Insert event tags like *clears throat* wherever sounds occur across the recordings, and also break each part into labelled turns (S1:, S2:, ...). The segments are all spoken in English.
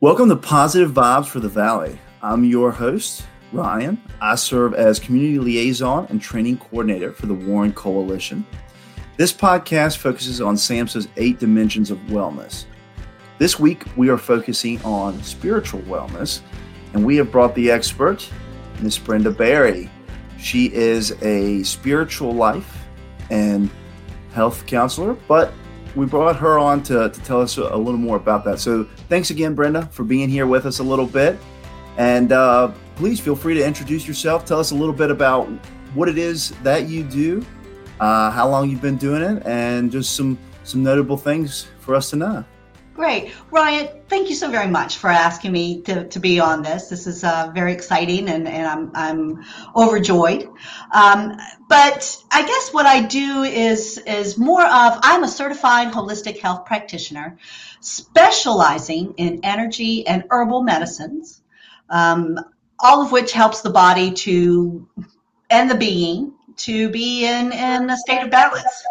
S1: Welcome to Positive Vibes for the Valley. I'm your host, Ryan. I serve as community liaison and training coordinator for the Warren Coalition. This podcast focuses on SAMHSA's eight dimensions of wellness. This week, we are focusing on spiritual wellness, and we have brought the expert, Miss Brenda Berry. She is a spiritual life and health counselor, but we brought her on to, to tell us a, little more about that. So, thanks again, Brenda, for being here with us a little bit. And uh, please feel free to introduce yourself. Tell us a little bit about what it is that you do, uh, how long you've been doing it, and just some some notable things for us to know.
S2: Great. Ryan, thank you so very much for asking me to, to be on this. This is uh, very exciting and, and I'm, I'm overjoyed. Um, but I guess what I do is, is more of, I'm a certified holistic health practitioner specializing in energy and herbal medicines, um, all of which helps the body to, and the being to be in, in a state of balance.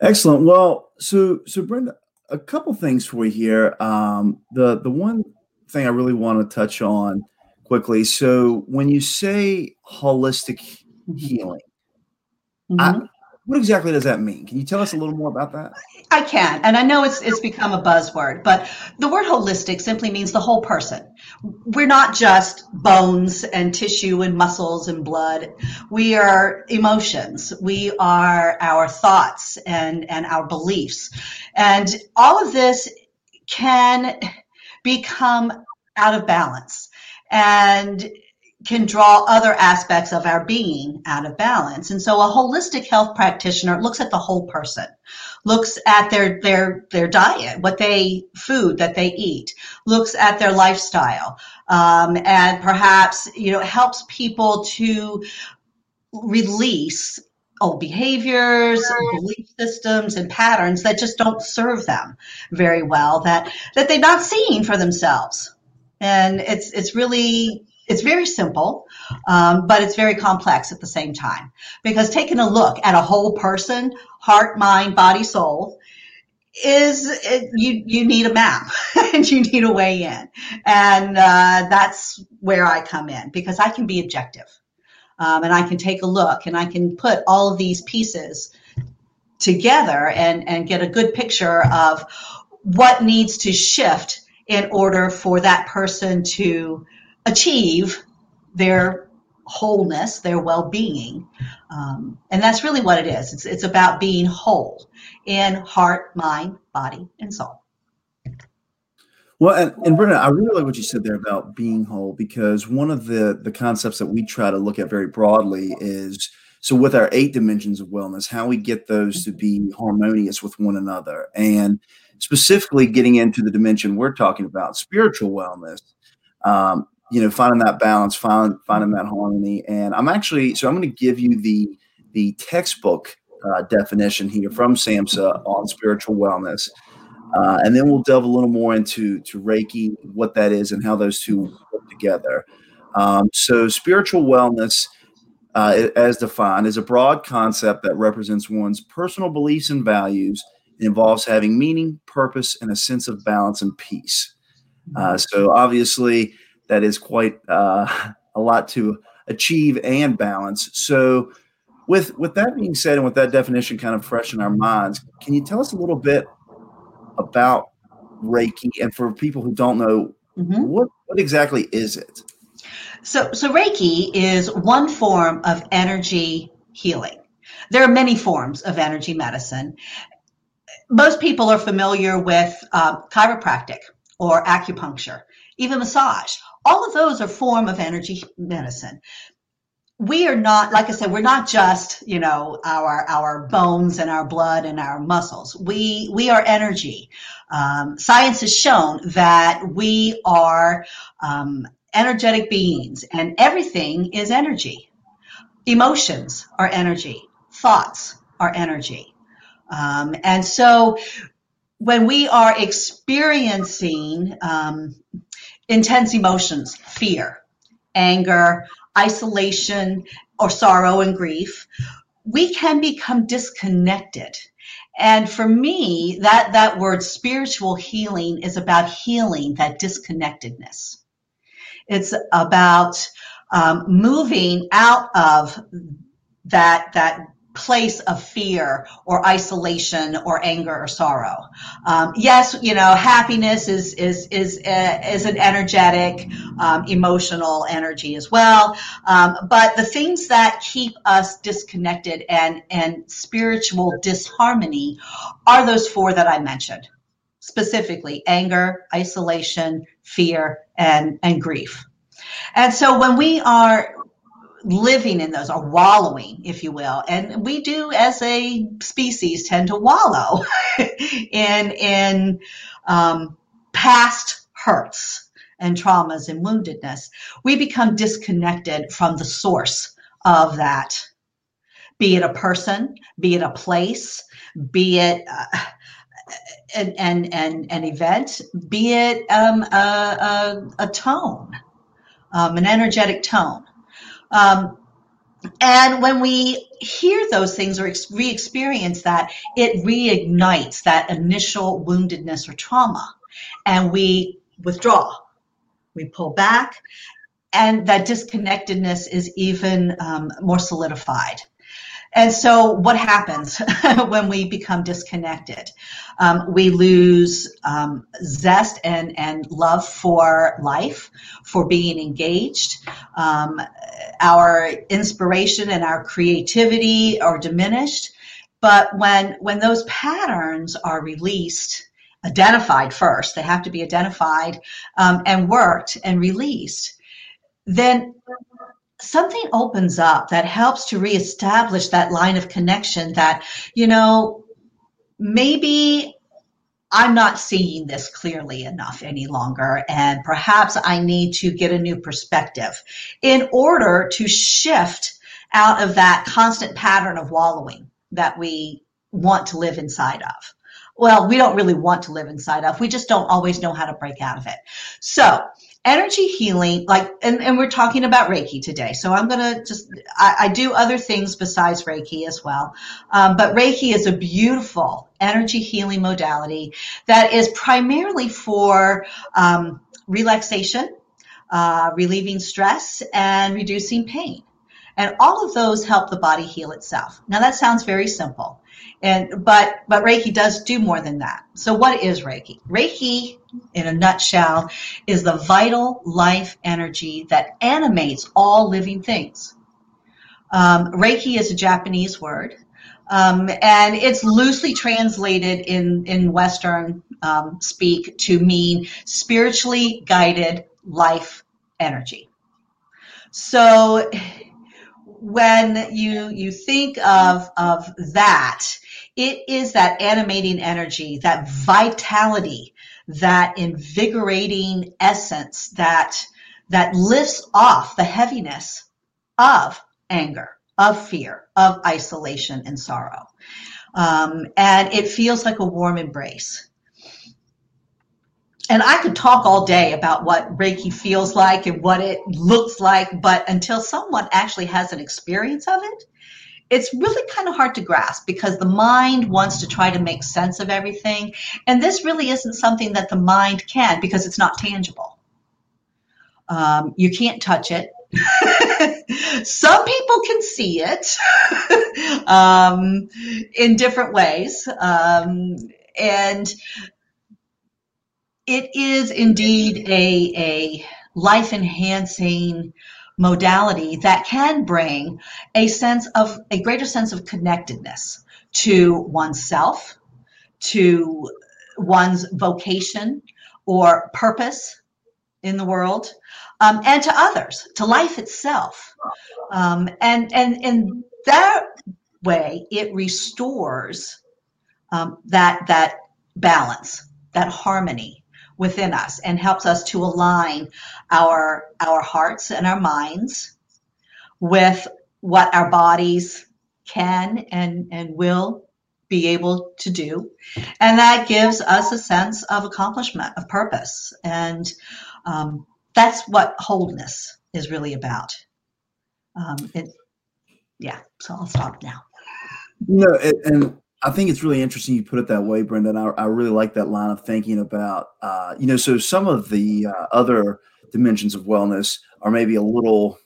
S1: Excellent. Well, so so Brenda, a couple things for you here. Um, the the one thing I really want to touch on quickly. So when you say holistic mm-hmm. healing, mm-hmm. I, what exactly does that mean? Can you tell us a little more about that?
S2: I can, and I know it's it's become a buzzword, but the word holistic simply means the whole person. We're not just bones and tissue and muscles and blood. We are emotions. We are our thoughts and and our beliefs, and all of this can become out of balance and can draw other aspects of our being out of balance. And so a holistic health practitioner looks at the whole person, looks at their, their, their diet, what they, food that they eat, looks at their lifestyle, um, and perhaps, you know, helps people to release old behaviors, belief systems, and patterns that just don't serve them very well, that, that they're not seeing for themselves. And it's, it's really it's very simple, um, but it's very complex at the same time. Because taking a look at a whole person, heart, mind, body, soul, is it, you you need a map *laughs* and you need a way in, and uh, that's where I come in because I can be objective, um, and I can take a look and I can put all of these pieces together and and get a good picture of what needs to shift in order for that person to achieve their wholeness, their well-being, um, and that's really what it is. It's it's about being whole in heart, mind, body, and soul.
S1: Well, and, and Brenda, I really like what you said there about being whole because one of the the concepts that we try to look at very broadly is so with our eight dimensions of wellness, how we get those to be harmonious with one another, and specifically getting into the dimension we're talking about, spiritual wellness. Um, you know finding that balance finding finding that harmony. And i'm actually so i'm going to give you the the textbook uh, definition here from samhsa on spiritual wellness. Uh, and then we'll delve a little more into to reiki what that is and how those two work together. Um, so spiritual wellness uh, as defined is a broad concept that represents one's personal beliefs and values it involves having meaning purpose and a sense of balance and peace. Uh, so obviously that is quite uh, a lot to achieve and balance. So, with with that being said, and with that definition kind of fresh in our minds, can you tell us a little bit about Reiki? And for people who don't know, mm-hmm. what what exactly is it?
S2: So, so Reiki is one form of energy healing. There are many forms of energy medicine. Most people are familiar with uh, chiropractic or acupuncture, even massage all of those are form of energy medicine. We are not like i said we're not just you know our our bones and our blood and our muscles. We we are energy. Um, science has shown that we are um, energetic beings and everything is energy. Emotions are energy. Thoughts are energy. Um, and so when we are experiencing um, intense emotions, fear, anger, isolation, or sorrow and grief, we can become disconnected And for me, that, that word spiritual healing is about healing that disconnectedness. It's about um, moving out of that, that place of fear or isolation or anger or sorrow. Um, yes, you know, happiness is is is uh, is an energetic, um, emotional energy as well. Um, but the things that keep us disconnected and and spiritual disharmony are those four that I mentioned specifically: anger, isolation, fear, and and grief. And so when we are living in those or wallowing, if you will. And we do as a species tend to wallow *laughs* in, in, um, past hurts and traumas and woundedness. We become disconnected from the source of that, be it a person, be it a place, be it, uh, an, an, an, an event, be it um, a, a, a tone, um, an energetic tone. Um, and when we hear those things or re experience that, it reignites that initial woundedness or trauma. And we withdraw, we pull back, and that disconnectedness is even um, more solidified. And so, what happens *laughs* when we become disconnected? Um, we lose um, zest and, and love for life, for being engaged. Um, our inspiration and our creativity are diminished. But when when those patterns are released, identified first, they have to be identified um, and worked and released. Then something opens up that helps to reestablish that line of connection that, you know, maybe I'm not seeing this clearly enough any longer, and perhaps I need to get a new perspective in order to shift out of that constant pattern of wallowing that we want to live inside of. Well, we don't really want to live inside of. We just don't always know how to break out of it. So energy healing like and, and we're talking about reiki today. So i'm going to just I, I, do other things besides reiki as well. Um, but reiki is a beautiful energy healing modality that is primarily for um, relaxation uh, relieving stress and reducing pain. And all of those help the body heal itself. Now that sounds very simple and but but Reiki does do more than that. So what is Reiki? Reiki in a nutshell is the vital life energy that animates all living things. Um, Reiki is a Japanese word. Um, and it's loosely translated in, in Western um, speak to mean spiritually guided life energy. So when you you think of of that, it is that animating energy, that vitality, that invigorating essence that that lifts off the heaviness of anger, of fear, of isolation and sorrow. Um, and it feels like a warm embrace. And I could talk all day about what Reiki feels like and what it looks like, but until someone actually has an experience of it, it's really kind of hard to grasp because the mind wants to try to make sense of everything. And this really isn't something that the mind can because it's not tangible. Um, you can't touch it. *laughs* Some people can see it *laughs* um, in different ways. Um, and it is indeed a, a life enhancing modality that can bring a sense of a greater sense of connectedness to oneself, to one's vocation or purpose in the world, um, and to others, to life itself. Um, and and in that way, it restores um, that that balance, that harmony within us and helps us to align our our hearts and our minds with what our bodies can and and will be able to do. And that gives us a sense of accomplishment of purpose. And um, that's what wholeness is really about. Um, it, yeah so i'll stop now.
S1: No and I think it's really interesting you put it that way, Brenda. I, I really like that line of thinking about, uh, you know, so some of the uh, other dimensions of wellness are maybe a little,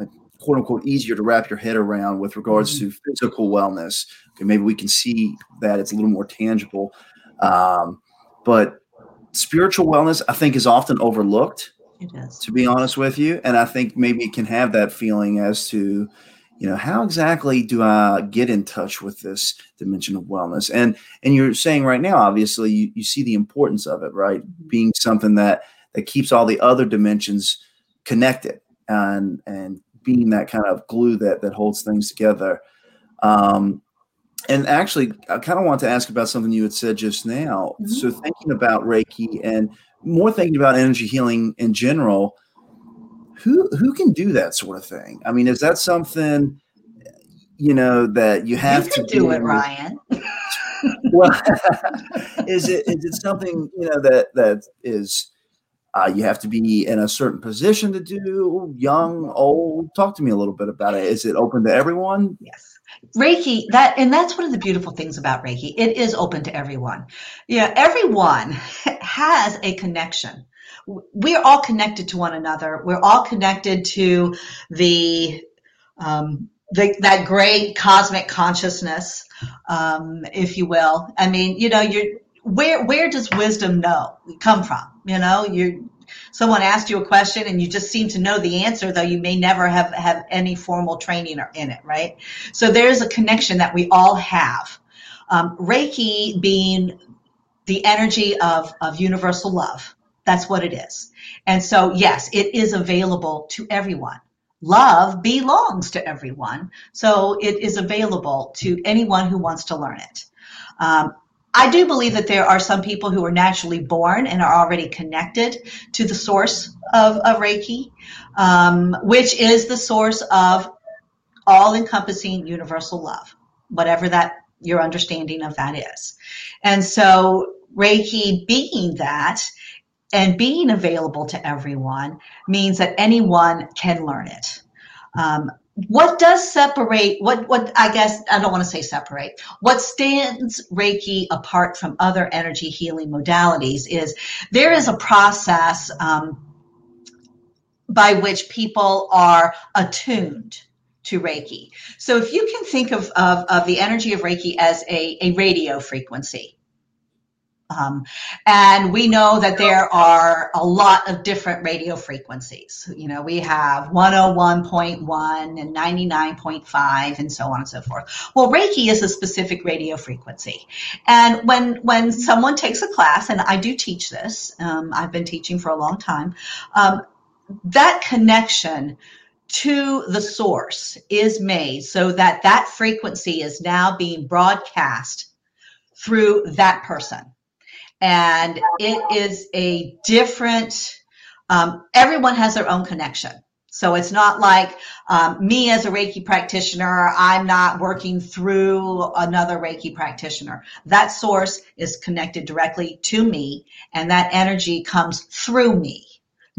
S1: uh, quote unquote, easier to wrap your head around with regards mm-hmm. to physical wellness. Okay, maybe we can see that it's a little more tangible. Um, but spiritual wellness, I think, is often overlooked.
S2: It is.
S1: To be honest with you. And I think maybe it can have that feeling as to, you know how exactly do i get in touch with this dimension of wellness and and you're saying right now obviously you, you see the importance of it right mm-hmm. being something that that keeps all the other dimensions connected and and being that kind of glue that that holds things together um and actually i kind of want to ask about something you had said just now mm-hmm. so thinking about reiki and more thinking about energy healing in general who who can do that sort of thing? I mean, is that something you know that you have
S2: you
S1: to
S2: do, do it, Ryan? *laughs*
S1: well, *laughs* is it is it something you know that that is uh, you have to be in a certain position to do young, old? Talk to me a little bit about it. Is it open to everyone?
S2: Yes. Reiki, that and that's one of the beautiful things about Reiki. It is open to everyone. Yeah, everyone *laughs* has a connection we're all connected to one another. We're all connected to the, um, the that great cosmic consciousness, um, if you will. I mean, you know, you're where where does wisdom know come from? You know, you someone asked you a question and you just seem to know the answer, though you may never have have any formal training in it, right? So there's a connection that we all have. Um, Reiki being the energy of of universal love that's what it is. And so, yes, it is available to everyone. Love belongs to everyone. So it is available to anyone who wants to learn it. Um, I do believe that there are some people who are naturally born and are already connected to the source of, of Reiki, um, which is the source of all encompassing universal love, whatever that your understanding of that is. And so Reiki being that and being available to everyone means that anyone can learn it. Um, what does separate what what I guess I don't want to say separate. What stands Reiki apart from other energy healing modalities is there is a process um, by which people are attuned to Reiki. So if you can think of, of, of the energy of Reiki as a, a radio frequency, um, and we know that there are a lot of different radio frequencies. You know, we have 101.1 and 99.5 and so on and so forth. Well, Reiki is a specific radio frequency. And when, when someone takes a class, and I do teach this, um, I've been teaching for a long time, um, that connection to the source is made so that that frequency is now being broadcast through that person and it is a different um, everyone has their own connection. So it's not like um, me as a reiki practitioner i'm not working through another reiki practitioner. That source is connected directly to me and that energy comes through me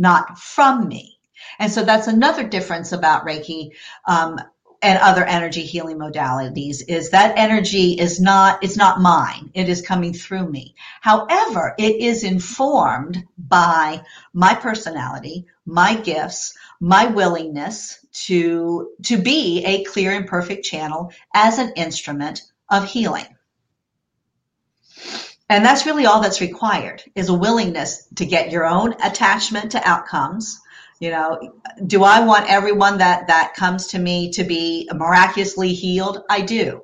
S2: not from me. And so that's another difference about reiki um, and other energy healing modalities is that energy is not it's not mine. It is coming through me. However it is informed by my personality my gifts my willingness to to be a clear and perfect channel as an instrument of healing. And that's really all that's required is a willingness to get your own attachment to outcomes you know do i want everyone that that comes to me to be miraculously healed? I do.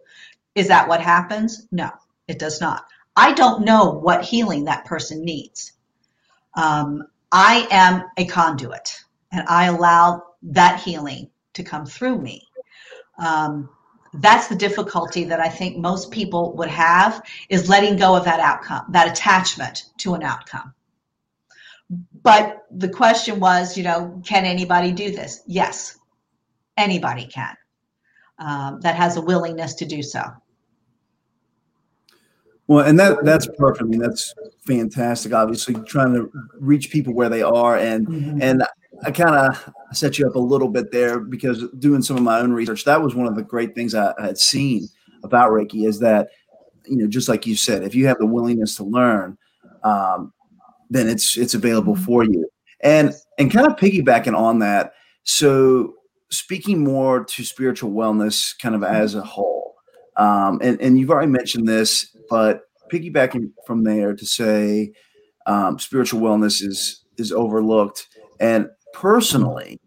S2: Is that what happens? No it does not. I don't know what healing that person needs. Um, i am a conduit and i allow that healing to come through me. Um, that's the difficulty that i think most people would have is letting go of that outcome that attachment to an outcome but the question was, you know, can anybody do this? Yes, anybody can um, that has a willingness to do so.
S1: Well, and that that's perfect. I mean, that's fantastic. Obviously, trying to reach people where they are, and mm-hmm. and I kind of set you up a little bit there because doing some of my own research, that was one of the great things I, I had seen about Reiki is that, you know, just like you said, if you have the willingness to learn, um, then it's it's available mm-hmm. for you. And and kind of piggybacking on that, so speaking more to spiritual wellness, kind of as a whole, um, and and you've already mentioned this, but piggybacking from there to say um, spiritual wellness is is overlooked, and personally,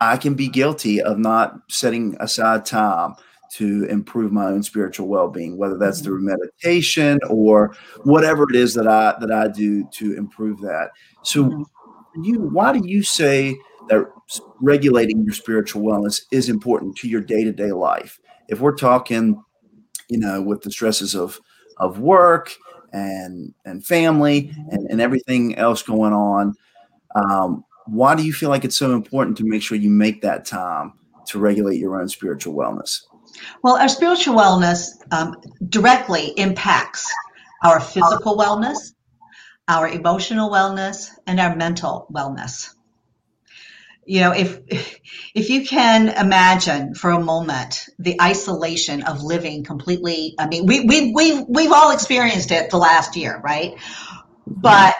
S1: I can be guilty of not setting aside time to improve my own spiritual well-being whether that's mm-hmm. through meditation or whatever it is that i that i do to improve that so mm-hmm. you why do you say that regulating your spiritual wellness is important to your day-to-day life if we're talking you know with the stresses of of work and and family mm-hmm. and, and everything else going on um, why do you feel like it's so important to make sure you make that time to regulate your own spiritual wellness?
S2: Well, our spiritual wellness um, directly impacts our physical wellness, our emotional wellness, and our mental wellness. You know, if if you can imagine for a moment the isolation of living completely, I mean, we we we we've all experienced it the last year, right? But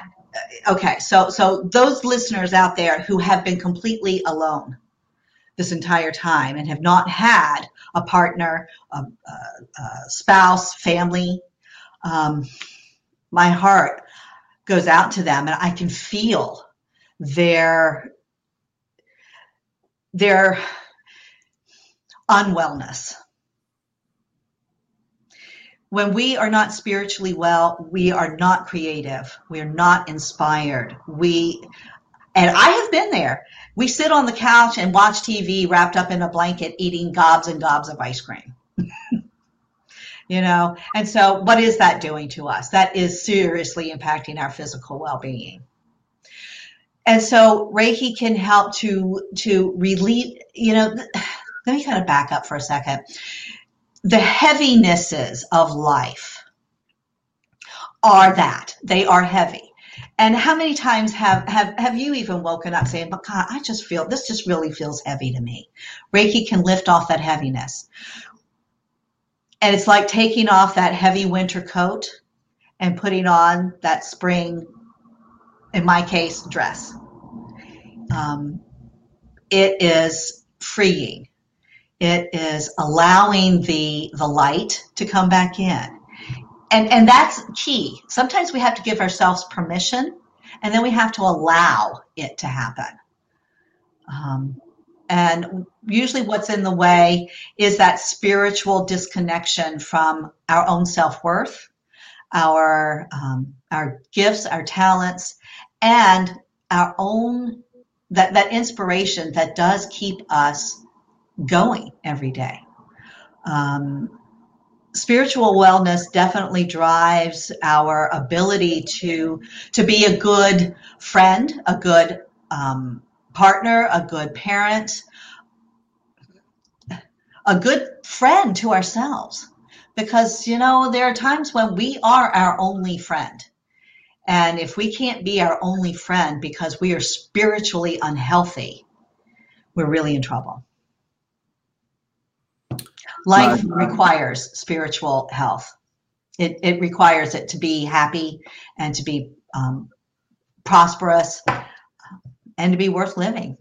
S2: okay, so so those listeners out there who have been completely alone this entire time and have not had a partner, a, a, a spouse, family, um, my heart goes out to them, and I can feel their their unwellness when we are not spiritually well, we are not creative. We are not inspired. We, and I have been there. We sit on the couch and watch TV wrapped up in a blanket, eating gobs and gobs of ice cream. *laughs* you know, and so what is that doing to us? That is seriously impacting our physical well being. And so Reiki can help to to relieve, you know, *sighs* let me kind of back up for a second the heavinesses of life are that they are heavy. And how many times have, have, have you even woken up saying, but God, I just feel this just really feels heavy to me. Reiki can lift off that heaviness. And it's like taking off that heavy winter coat and putting on that spring, in my case, dress. Um, it is freeing it is allowing the the light to come back in. And and that's key. Sometimes we have to give ourselves permission and then we have to allow it to happen. Um, and usually what's in the way is that spiritual disconnection from our own self-worth, our um, our gifts, our talents, and our own that that inspiration that does keep us going every day. Um, spiritual wellness definitely drives our ability to to be a good friend, a good um, partner, a good parent, a good friend to ourselves. Because you know there are times when we are our only friend. And if we can't be our only friend because we are spiritually unhealthy, we're really in trouble. Life requires spiritual health. It, it requires it to be happy and to be um, prosperous and to be worth living.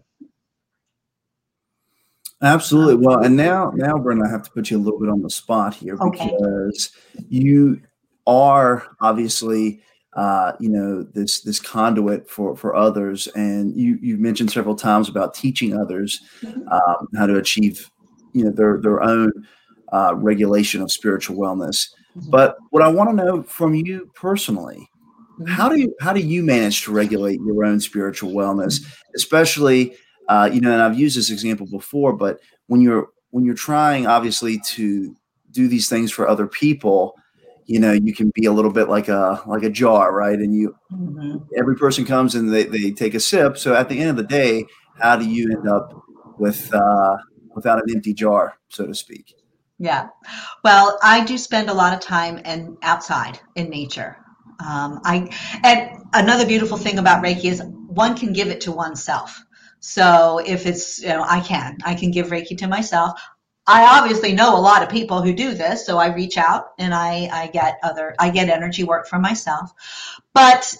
S1: Absolutely. Well, and now, now, Brenda, I have to put you a little bit on the spot here
S2: okay.
S1: because you are obviously, uh, you know, this this conduit for for others, and you you've mentioned several times about teaching others mm-hmm. um, how to achieve you know their their own uh, regulation of spiritual wellness. Mm-hmm. But what I want to know from you personally, mm-hmm. how do you how do you manage to regulate your own spiritual wellness, mm-hmm. especially uh, you know? And I've used this example before, but when you're when you're trying, obviously, to do these things for other people, you know, you can be a little bit like a like a jar, right? And you mm-hmm. every person comes and they, they take a sip. So at the end of the day, how do you end up with uh, without an empty jar, so to speak.
S2: Yeah. Well, I do spend a lot of time and outside in nature. Um, I and another beautiful thing about Reiki is one can give it to oneself. So if it's you know I can I can give Reiki to myself. I obviously know a lot of people who do this, so I reach out and I, I get other, I get energy work for myself. But,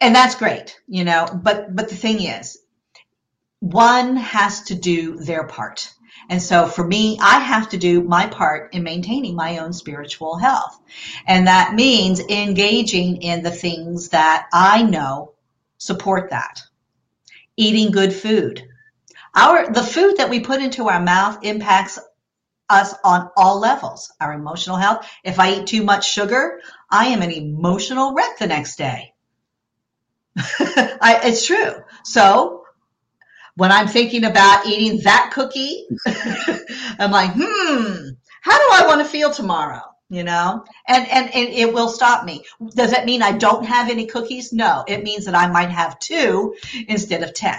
S2: and that's great, you know, but, but the thing is, one has to do their part. And so for me, I have to do my part in maintaining my own spiritual health. And that means engaging in the things that I know support that. Eating good food, our the food that we put into our mouth impacts us on all levels. Our emotional health. If I eat too much sugar, I am an emotional wreck the next day. *laughs* I, it's true. So when I'm thinking about eating that cookie, *laughs* I'm like, hmm, how do I want to feel tomorrow? You know, and, and and it will stop me. Does that mean I don't have any cookies? No, it means that I might have two instead of ten.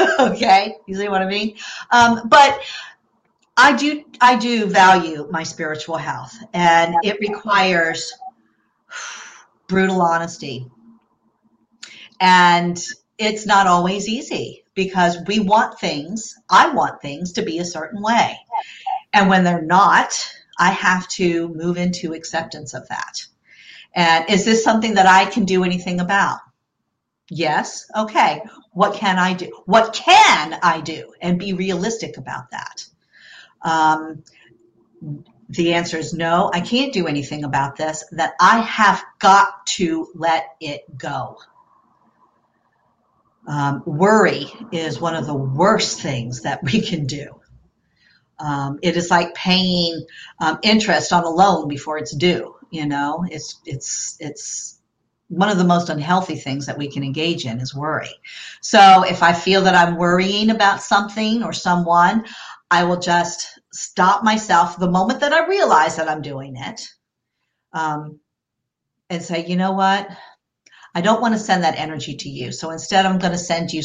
S2: *laughs* okay, you see what I mean? Um, but I do I do value my spiritual health, and it requires *sighs* brutal honesty, and it's not always easy because we want things. I want things to be a certain way, and when they're not, I have to move into acceptance of that. And is this something that I can do anything about? Yes. Okay. What can I do? What can I do? And be realistic about that. Um, the answer is no, I can't do anything about this, that I have got to let it go. Um, worry is one of the worst things that we can do. Um, it is like paying um, interest on a loan before it's due. You know, it's it's it's one of the most unhealthy things that we can engage in is worry. So if I feel that I'm worrying about something or someone, I will just stop myself the moment that I realize that I'm doing it um, and say, you know what? I don't want to send that energy to you. So instead, I'm going to send you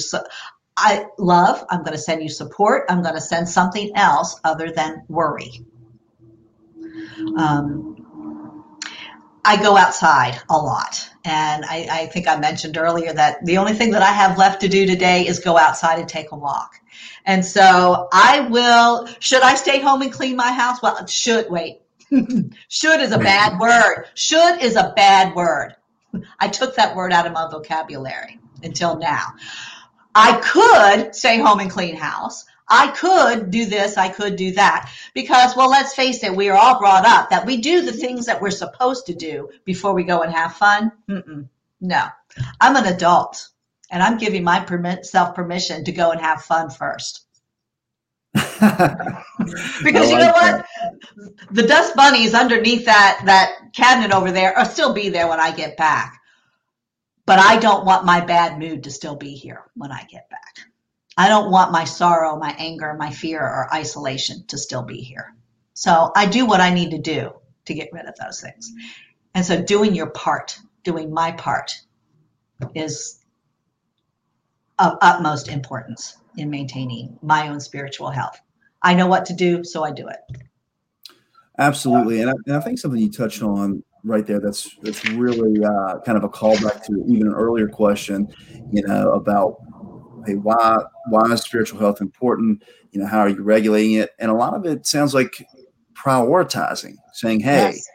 S2: I love, I'm going to send you support. I'm going to send something else other than worry. Um, I go outside a lot. And I, I, think I mentioned earlier that the only thing that I have left to do today is go outside and take a walk. And so I will, should I stay home and clean my house? Well, should, wait. *laughs* should is a bad word. Should is a bad word. I took that word out of my vocabulary until now. I could stay home and clean house. I could do this, I could do that. Because, well, let's face it, we are all brought up that we do the mm-hmm. things that we're supposed to do before we go and have fun. Mm-mm. No, I'm an adult and I'm giving my self permission to go and have fun first. *laughs* because you know what? The dust bunnies underneath that, that cabinet over there will still be there when I get back. But I don't want my bad mood to still be here when I get back. I don't want my sorrow, my anger, my fear, or isolation to still be here. So I do what I need to do to get rid of those things. And so doing your part, doing my part, is of utmost importance in maintaining my own spiritual health. I know what to do, so I do it.
S1: Absolutely, and I, and I think something you touched on right there that's that's really uh, kind of a callback to even an earlier question, you know, about hey, why why is spiritual health important? You know, how are you regulating it? And a lot of it sounds like prioritizing, saying, hey, yes.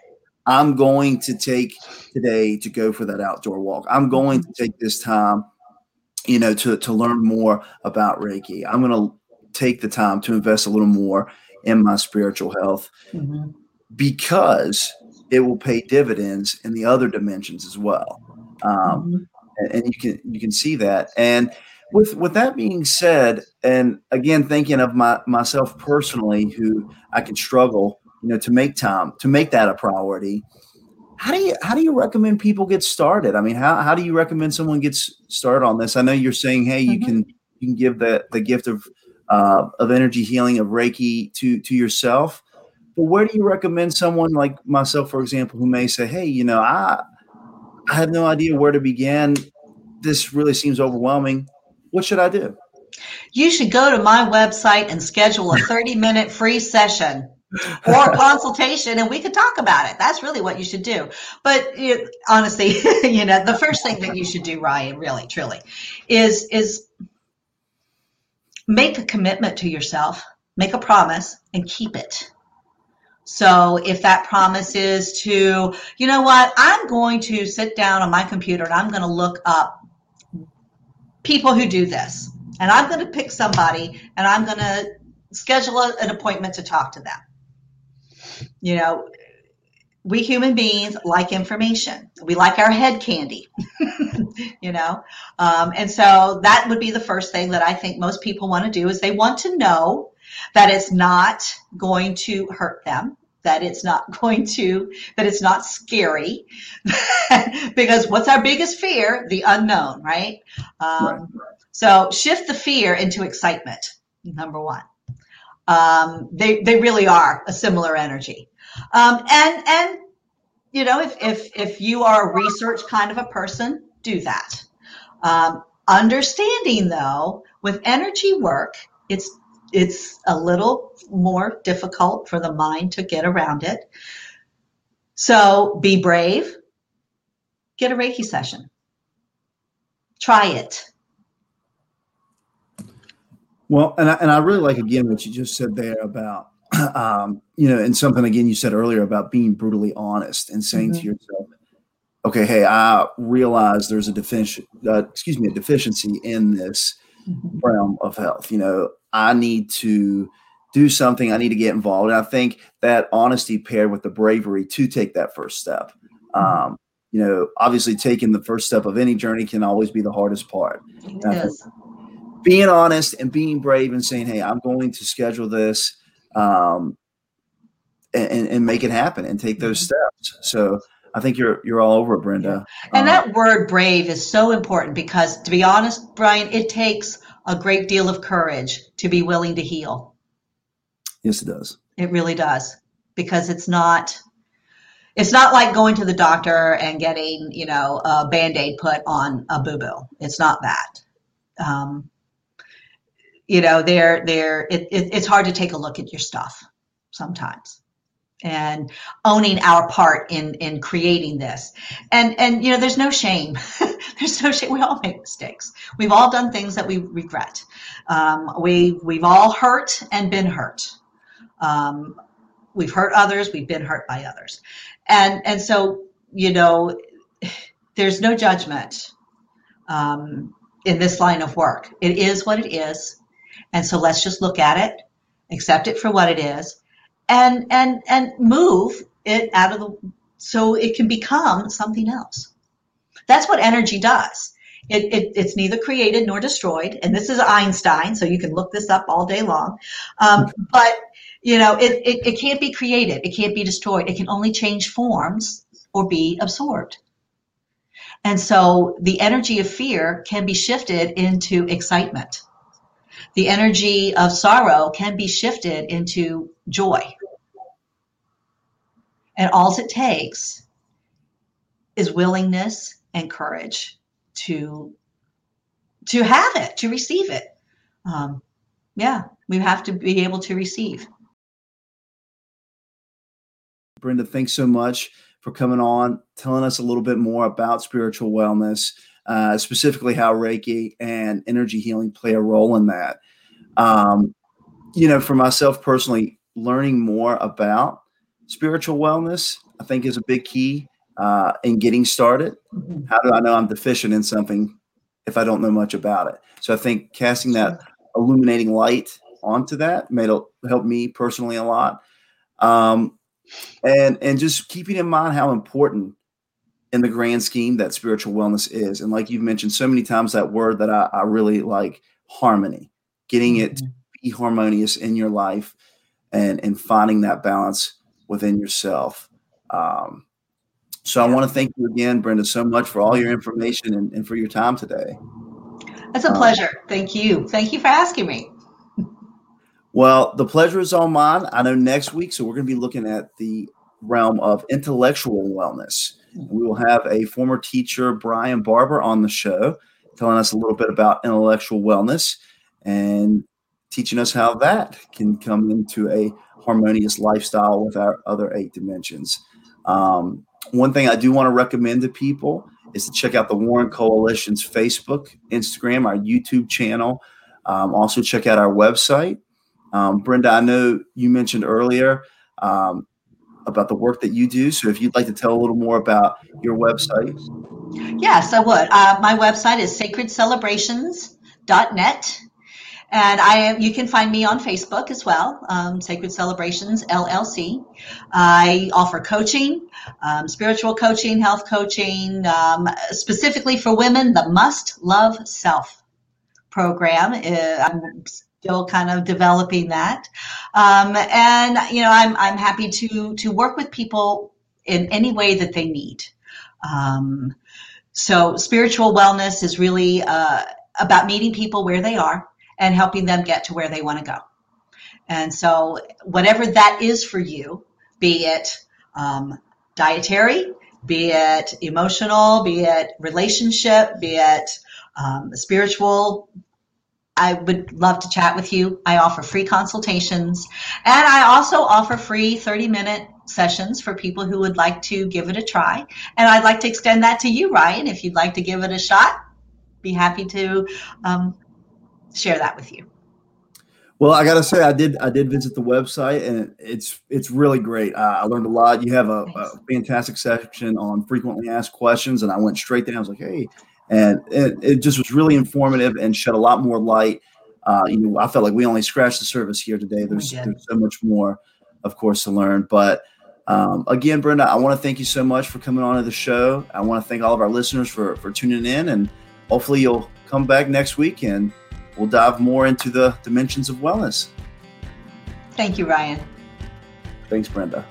S1: I'm going to take today to go for that outdoor walk. I'm going to take this time, you know, to to learn more about Reiki. I'm going to take the time to invest a little more in my spiritual health mm-hmm. because it will pay dividends in the other dimensions as well. Um, mm-hmm. and, and you can you can see that and with with that being said, and again thinking of my myself personally, who I can struggle, you know, to make time to make that a priority. How do you how do you recommend people get started? I mean, how how do you recommend someone gets started on this? I know you're saying, hey, you mm-hmm. can you can give the the gift of uh, of energy healing of Reiki to to yourself. But where do you recommend someone like myself, for example, who may say, hey, you know, I I have no idea where to begin. This really seems overwhelming what should I do?
S2: You should go to my website and schedule a *laughs* 30 minute free session or consultation and we could talk about it. That's really what you should do. But honestly, *laughs* you know, the first thing that you should do, Ryan, really, truly, is is make a commitment to yourself make a promise and keep it. So if that promise is to, you know what, I'm going to sit down on my computer and I'm going to look up people who do this. And I'm going to pick somebody and I'm going to schedule an appointment to talk to them. You know, we human beings like information. We like our head candy, *laughs* you know? Um, and so that would be the first thing that I think most people want to do is they want to know that it's not going to hurt them that it's not *laughs* going to that it's not scary *laughs* because what's our biggest fear the unknown right, um, right, right. so shift the fear into excitement number one um, they, they really are a similar energy um, and and you know if, if if you are a research kind of a person do that um, understanding though with energy work it's it's a little more difficult for the mind to get around it. So be brave. Get a Reiki session. Try it.
S1: Well, and I, and I really like again what you just said there about, *clears throat* um, you know, and something again you said earlier about being brutally honest and saying mm-hmm. to yourself, okay, hey, I realize there's a deficiency, uh, excuse me, a deficiency in this mm-hmm. realm of health. You know, I need to do something. I need to get involved. And I think that honesty paired with the bravery to take that first step. Mm-hmm. Um, you know, obviously taking the first step of any journey can always be the hardest part. Being honest and being brave and saying, "Hey, I'm going to schedule this," um, and, and make it happen and take those mm-hmm. steps. So I think you're you're all over it, Brenda.
S2: And um, that word "brave" is so important because, to be honest, Ryan, it takes a great deal of courage to be willing to heal.
S1: Yes, it does.
S2: It really does because it's not it's not like going to the doctor and getting you know a band-aid put on a boo-boo it's not that um, you know they're they're it, it, it's hard to take a look at your stuff sometimes. And owning our part in in creating this. And and you know there's no shame. *laughs* There's no shame. We all make mistakes. We've all done things that we regret. Um, we we've all hurt and been hurt. Um, we've hurt others. We've been hurt by others. And and so you know there's no judgment um, in this line of work. It is what it is and so let's just look at it accept it for what it is and and and move it out of the so it can become something else. That's what energy does. It, it, it's neither created nor destroyed. And this is Einstein, so you can look this up all day long. Um, but you know, it, it, it can't be created. It can't be destroyed. It can only change forms or be absorbed. And so the energy of fear can be shifted into excitement the energy of sorrow can be shifted into joy. And all it takes is willingness and courage to to have it, to receive it. Um, yeah, we have to be able to receive.
S1: Brenda, thanks so much for coming on, telling us a little bit more about spiritual wellness uh, specifically how Reiki and energy healing play a role in that. Um, you know, for myself personally, learning more about spiritual wellness, I think, is a big key uh, in getting started. Mm-hmm. How do I know I'm deficient in something if I don't know much about it? So I think casting that illuminating light onto that made help me personally a lot. Um, and and just keeping in mind how important in the grand scheme that spiritual wellness is. And like you've mentioned so many times, that word that I, I really like harmony, getting it to mm-hmm. be harmonious in your life and, and finding that balance within yourself. Um, so I want to thank you again, Brenda, so much for all your information and, and for your time today.
S2: It's a um, pleasure. thank you. Thank you for asking me.
S1: Well, the pleasure is all mine. I know next week, so we're going to be looking at the realm of intellectual wellness. We will have a former teacher, Brian Barber, on the show, telling us a little bit about intellectual wellness and teaching us how that can come into a harmonious lifestyle with our other eight dimensions. Um, one thing I do want to recommend to people is to check out the Warren Coalition's Facebook, Instagram, our YouTube channel. Um, also, check out our website Um, Brenda, I know you mentioned earlier um, about the work that you do. So if you'd like to tell a little more about your website.
S2: Yes, I would. Uh, my website is sacredcelebrations.net. And I am, you can find me on Facebook as well, um, Sacred Celebrations LLC. I offer coaching, um, spiritual coaching, health coaching, um, specifically for women, the Must Love Self program. Uh, I'm still kind of developing that. Um, and, you know, I'm, I'm happy to, to work with people in any way that they need. Um, so spiritual wellness is really uh, about meeting people where they are and helping them get to where they want to go. And so, whatever that is for you, be it um, dietary, be it emotional, be it relationship, be it um, spiritual, I would love to chat with you. I offer free consultations and I also offer free 30 minute sessions for people who would like to give it a try. And I'd like to extend that to you, Ryan. If you'd like to give it a shot, be happy to um, share that with you.
S1: Well, I gotta say, I did I did visit the website, and it's it's really great. Uh, I learned a lot. You have a, a, fantastic section on frequently asked questions, and I went straight there. I was like, hey, and it, it just was really informative and shed a lot more light. Uh, you know, I felt like we only scratched the surface here today. There's, there's so much more, of course, to learn. But um, again, Brenda, I want to thank you so much for coming on to the show. I want to thank all of our listeners for for tuning in, and hopefully you'll come back next week and we'll dive more into the dimensions of wellness.
S2: Thank you, Ryan.
S1: Thanks, Brenda.